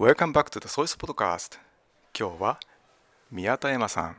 Welcome back to the Source Podcast. 今日は宮田恵馬さん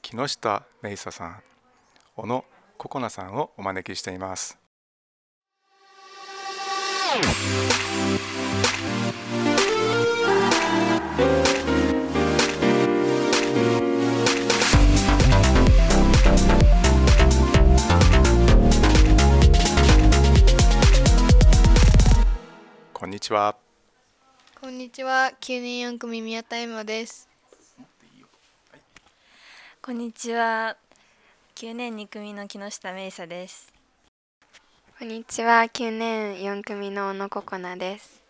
木下芽衣さん小野ココナさんをお招きしています。こんにちは。こんにちは、9年4組宮田恵馬です。こんにちは。9年2組の木下芽衣です。こんにちは、9年4組の小野ココナです。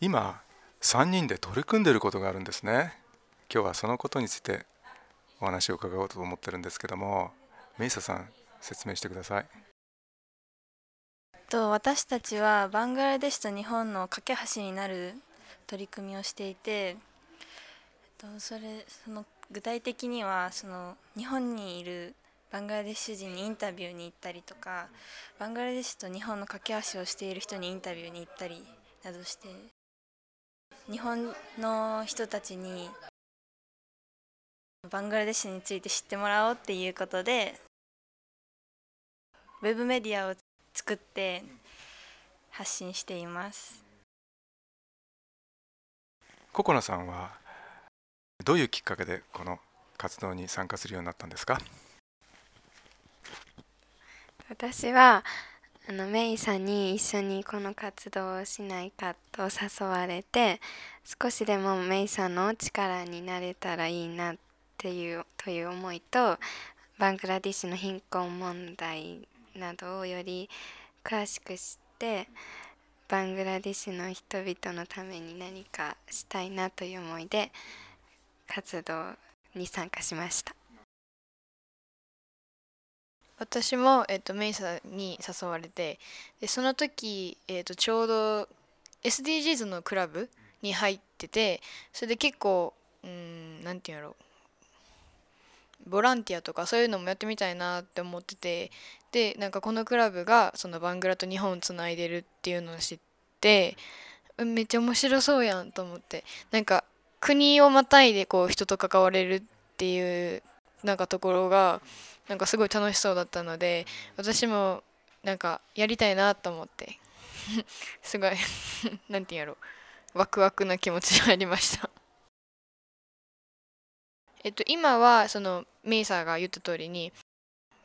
今3人で取り組んでいることがあるんですね今日はそのことについてお話を伺おうと思ってるんですけどもメイサさん説明してくださいと私たちはバングラデシュと日本の架け橋になる取り組みをしていてとそれその具体的にはその日本にいるバングラデシュ人にインタビューに行ったりとかバングラデシュと日本の架け橋をしている人にインタビューに行ったりなどして日本の人たちにバングラデシュについて知ってもらおうっていうことでウェブメディアを作って発信しています。ココナさんはどういうきっかけでこの活動に参加するようになったんですか？私はあのメイさんに一緒にこの活動をしないかと誘われて少しでもメイさんの力になれたらいいなっていうという思いとバングラディッシュの貧困問題などをより詳しく知ってバングラディシュの人々のために何かしたいなという思いで活動に参加しました。私も、えっと、メイサに誘われてでその時、えっと、ちょうど SDGs のクラブに入っててそれで結構うんなんていうんやろうボランティアとかそういうのもやってみたいなって思っててでなんかこのクラブがそのバングラと日本をつないでるっていうのを知ってめっちゃ面白そうやんと思って。なんか国をまたいでこう人と関われるっていうなんかところがなんかすごい楽しそうだったので私もなんかやりたいなと思って。すごいなんていうんやろワクワクな気持ちになりました。えっと今はそのメイサーが言った通りに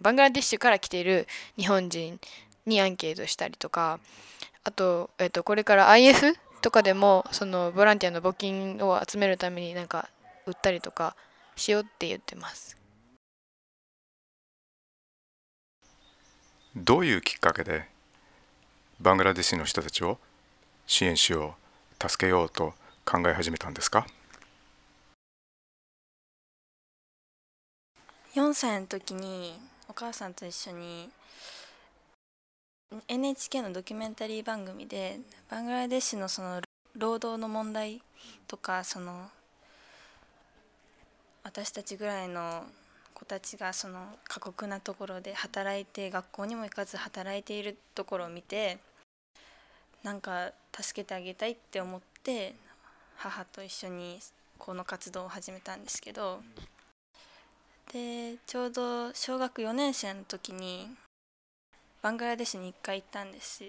バングラディッシュから来ている日本人にアンケートしたりとかあと、えっと、これから IF とかでもそのボランティアの募金を集めるためになんか売ったりとかしようって言ってます。どういうきっかけでバングラデシュの人たちを支援しよう助けようと考え始めたんですか？4歳の時にお母さんと一緒に NHK のドキュメンタリー番組でバングラデシュのその労働の問題とかその私たちぐらいの子たちがその過酷なところで働いて学校にも行かず働いているところを見てなんか助けてあげたいって思って母と一緒にこの活動を始めたんですけどでちょうど小学4年生の時にバングラデシュに1回行ったんです。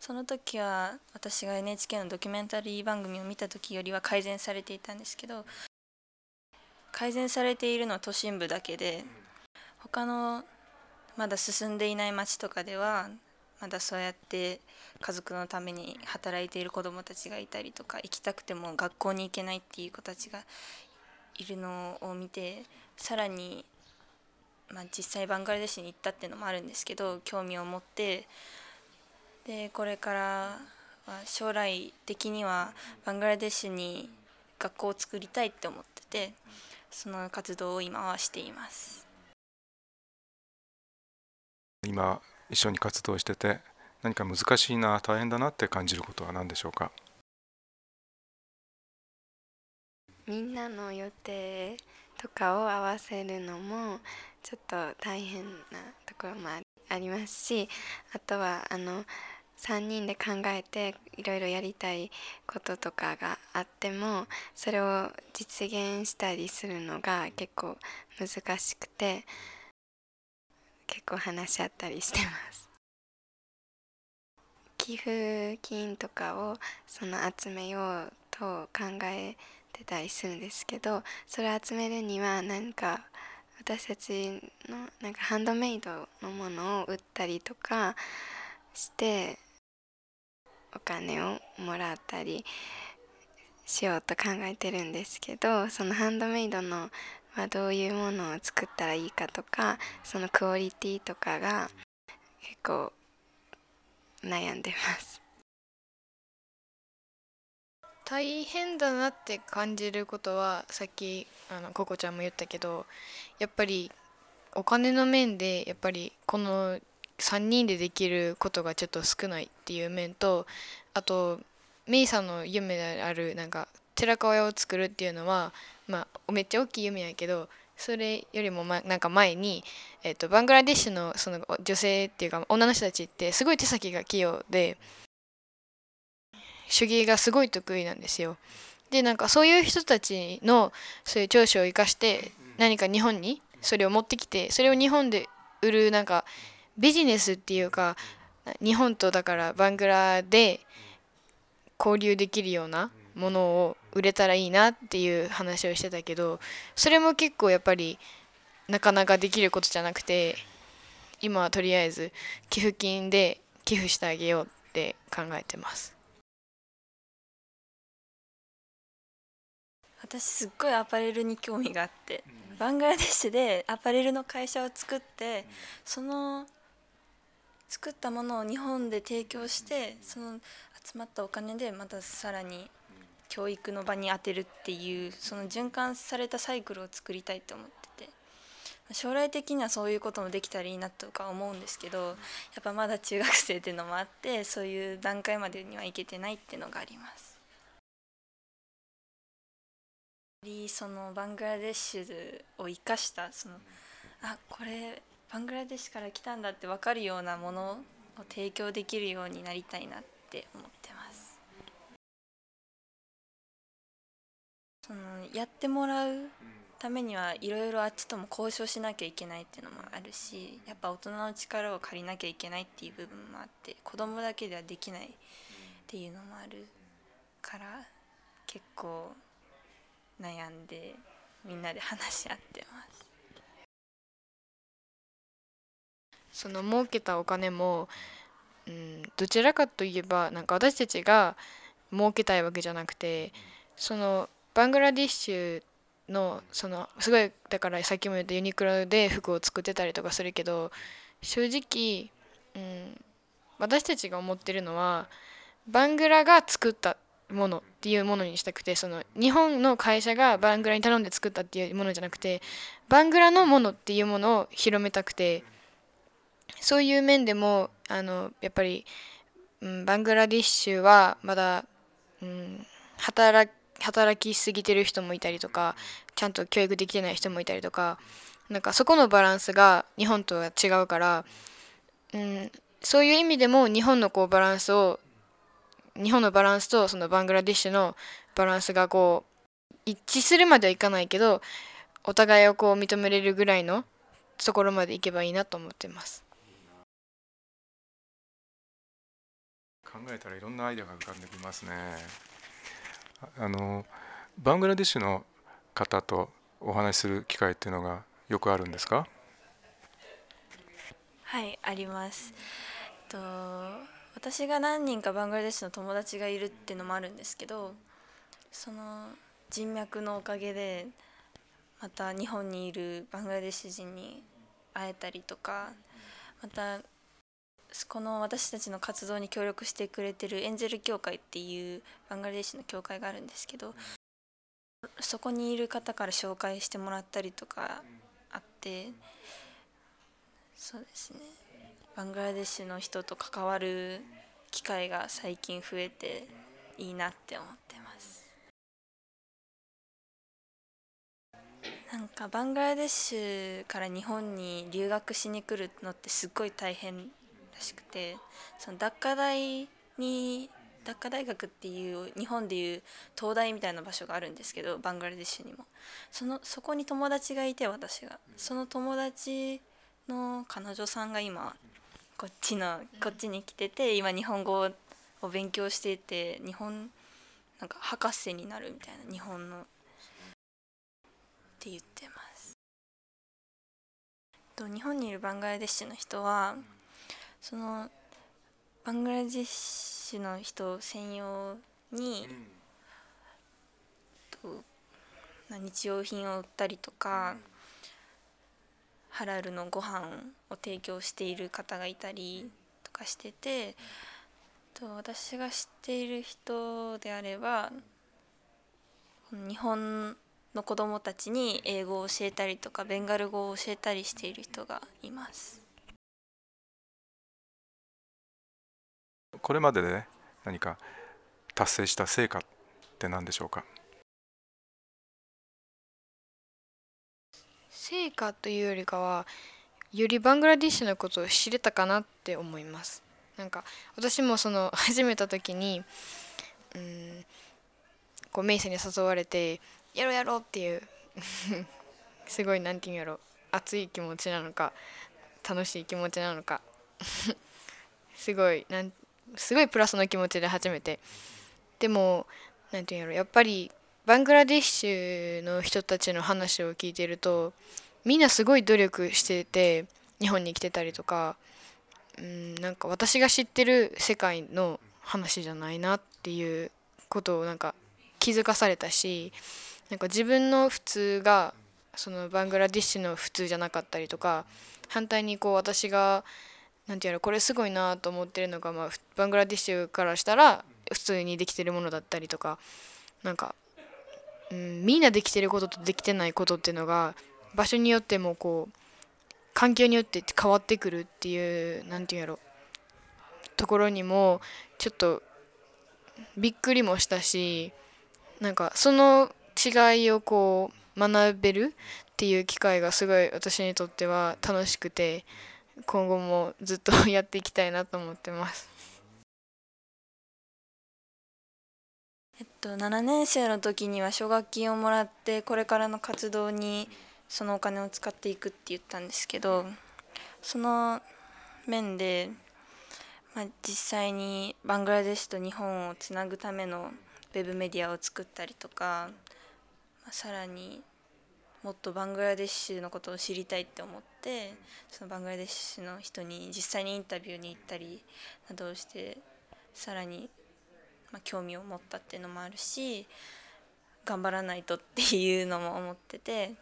その時は私が NHK のドキュメンタリー番組を見た時よりは改善されていたんですけど改善されているのは都心部だけで他のまだ進んでいない町とかではまだそうやって家族のために働いている子どもたちがいたりとか行きたくても学校に行けないっていう子たちがいるのを見てさらに、まあ、実際バングラデシュに行ったっていうのもあるんですけど興味を持ってでこれからは将来的にはバングラデシュに学校を作りたいって思っててその活動を今はしています。今一緒に活動してて何か難しいな大変だなって感じることは何でしょうか？みんなの予定とかを合わせるのもちょっと大変なところもありますしあとはあの3人で考えていろいろやりたいこととかがあってもそれを実現したりするのが結構難しくて結構話し合ったりしてます。寄付金とかをその集めようと考えてたりするんですけどそれを集めるには何か私たちのなんかハンドメイドのものを売ったりとかしてお金をもらったりしようと考えてるんですけどそのハンドメイドのはどういうものを作ったらいいかとかそのクオリティとかが結構悩んでます。大変だなって感じることはさっきあのココちゃんも言ったけどやっぱりお金の面でやっぱりこの3人でできることがちょっと少ないっていう面とあとメイさんの夢であるなんか寺子屋を作るっていうのはまあめっちゃ大きい夢やけどそれよりも、ま、なんか前に、えっと、バングラデシュのその女性っていうか女の人たちってすごい手先が器用で手芸がすごい得意なんですよ。でなんかそういう人たちのそういう長所を生かして何か日本にそれを持ってきてそれを日本で売るなんかビジネスっていうか日本とだからバングラで交流できるようなものを売れたらいいなっていう話をしてたけどそれも結構やっぱりなかなかできることじゃなくて今はとりあえず寄付金で寄付してあげようって考えてます私すっごいアパレルに興味があってバングラデシュでアパレルの会社を作ってその作ったものを日本で提供してその集まったお金でまたさらに教育の場に充てるっていうその循環されたサイクルを作りたいと思ってて。将来的にはそういうこともできたらいいなとか思うんですけどやっぱまだ中学生っていうのもあってそういう段階までにはいけてないっていうのがあります。そのバングラデシュを生かしたそのあこれバングラデシュから来たんだって分かるようなものを提供できるようになりたいなって思ってます。そのやってもらうためにはいろいろあっちとも交渉しなきゃいけないっていうのもあるしやっぱ大人の力を借りなきゃいけないっていう部分もあって子供だけではできないっていうのもあるから結構悩んでみんなで話し合ってます。その儲けたお金も、うん、どちらかといえばなんか私たちが儲けたいわけじゃなくてそのバングラディッシュのそのすごいだからさっきも言ったユニクロで服を作ってたりとかするけど正直、うん、私たちが思ってるのはバングラが作ったものっていうものにしたくてその日本の会社がバングラに頼んで作ったっていうものじゃなくてバングラのものっていうものを広めたくてそういう面でもあのやっぱり、うん、バングラディッシュはまだ、うん、働働きすぎてる人もいたりとかちゃんと教育できてない人もいたりとかなんかそこのバランスが日本とは違うから、うん、そういう意味でも日本のこうバランスを日本のバランスとそのバングラディッシュのバランスがこう一致するまではいかないけどお互いをこう認めれるぐらいのところまでいけばいいなと思ってます。考えたらいろんなアイデアが浮かんできますね。あのバングラディッシュの方とお話しする機会っていうのがよくあるんですか？はいあります。と私が何人かバングラデシュの友達がいるっていうのもあるんですけどその人脈のおかげでまた日本にいるバングラデシュ人に会えたりとかまたこの私たちの活動に協力してくれてるエンジェル協会っていうバングラデシュの協会があるんですけどそこにいる方から紹介してもらったりとかあってそうですね。バングラデシュの人と関わる機会が最近増えていいなって思ってます。なんかバングラデシュから日本に留学しに来るのってすっごい大変だしくてそのダッカ大にダッカ大学っていう日本でいう東大みたいな場所があるんですけどバングラデシュにも。そのそこに友達がいて私が。その友達の彼女さんが今こっちのこっちに来てて今日本語を勉強していて日本なんか博士になるみたいな日本のって言ってます。と日本にいるバングラデシュの人はそのバングラデシュの人専用に、と日用品を売ったりとか、ハラルのご飯を提供している方がいたりとかしてて、と私が知っている人であれば日本の子どもたちに英語を教えたりとかベンガル語を教えたりしている人がいます。これまでで、ね、何か達成した成果って何でしょうか？成果というよりかはよりバングラディッシュのことを知れたかなって思います。なんか私もその 始めた時にうんこうメイさんに誘われてやろうやろうっていう すごいなんていうんやろ熱い気持ちなのか楽しい気持ちなのか すごいなんすごいプラスの気持ちで始めてでもなんていうんやろやっぱりバングラディッシュの人たちの話を聞いてるとみんなすごい努力してて日本に来てたりとかうんなんか私が知ってる世界の話じゃないなっていうことをなんか気づかされたしなんか自分の普通がそのバングラディッシュの普通じゃなかったりとか反対にこう私がなんていうのこれすごいなと思ってるのが、まあ、バングラディッシュからしたら普通にできてるものだったりとかなんか、うん、みんなできてることとできてないことっていうのが場所によってもこう環境によって変わってくるっていうなんていうんやろところにもちょっとびっくりもしたしなんかその違いをこう学べるっていう機会がすごい私にとっては楽しくて今後もずっと やっていきたいなと思ってます。えっと、7年生の時には奨学金をもらってこれからの活動にそのお金を使っていくって言ったんですけどその面で、まあ、実際にバングラデシュと日本をつなぐためのウェブメディアを作ったりとか、まあ、さらにもっとバングラデシュのことを知りたいって思ってそのバングラデシュの人に実際にインタビューに行ったりなどをしてさらにまあ、興味を持ったっていうのもあるし頑張らないとっていうのも思ってて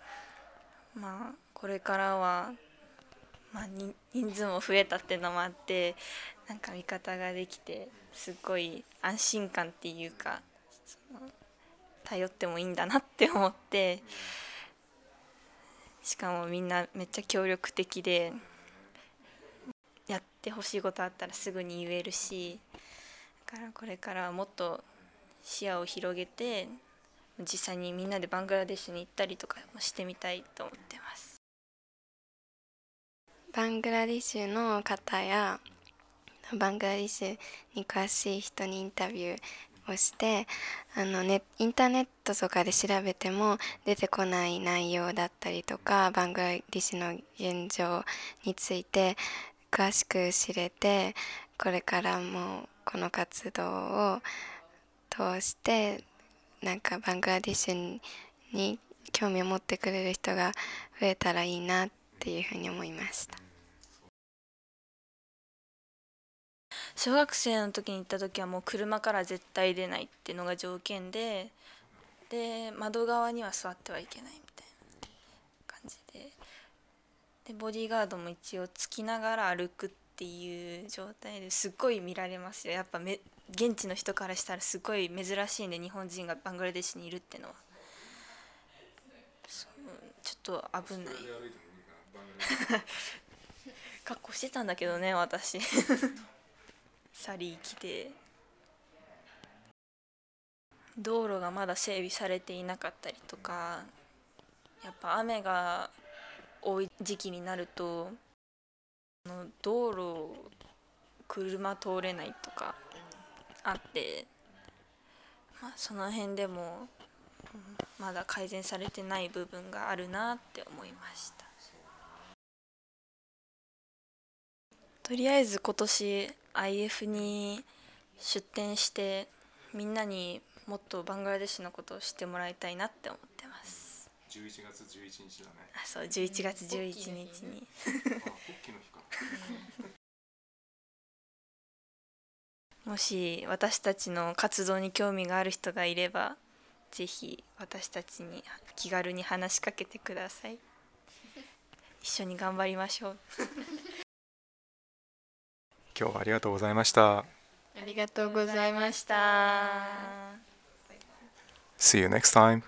まあこれからは、まあ、人数も増えたっていうのもあってなんか味方ができてすっごい安心感っていうかその頼ってもいいんだなって思ってしかもみんなめっちゃ協力的でやってほしいことあったらすぐに言えるし。からこれからはもっと視野を広げて実際にみんなでバングラデシュに行ったりとかもしてみたいと思ってます。バングラデシュの方やバングラデシュに詳しい人にインタビューをしてあのねインターネットとかで調べても出てこない内容だったりとかバングラデシュの現状について詳しく知れてこれからもこの活動を通してなんかバングラディッシュに興味を持ってくれる人が増えたらいいなっていうふうに思いました。小学生の時に行った時はもう車から絶対出ないっていうのが条件でで窓側には座ってはいけないみたいな感じで。でボディーガードも一応つきながら歩くっていう状態ですっごい見られますよ。やっぱめ現地の人からしたらすごい珍しいんで日本人がバングラデシュにいるってのは。そうちょっと危ない。格好してたんだけどね私。サリー着て。道路がまだ整備されていなかったりとかやっぱ雨が多い時期になるとの道路車通れないとかあって、まあ、その辺でもまだ改善されてない部分があるなって思いました。とりあえず今年 IF に出展してみんなにもっとバングラデシュのことを知ってもらいたいなって思ってます。11月11日だね。あそう11月11日にあ国旗の日か。もし私たちの活動に興味がある人がいればぜひ私たちに気軽に話しかけてください。一緒に頑張りましょう。今日はありがとうございました。ありがとうございましたした。See you next time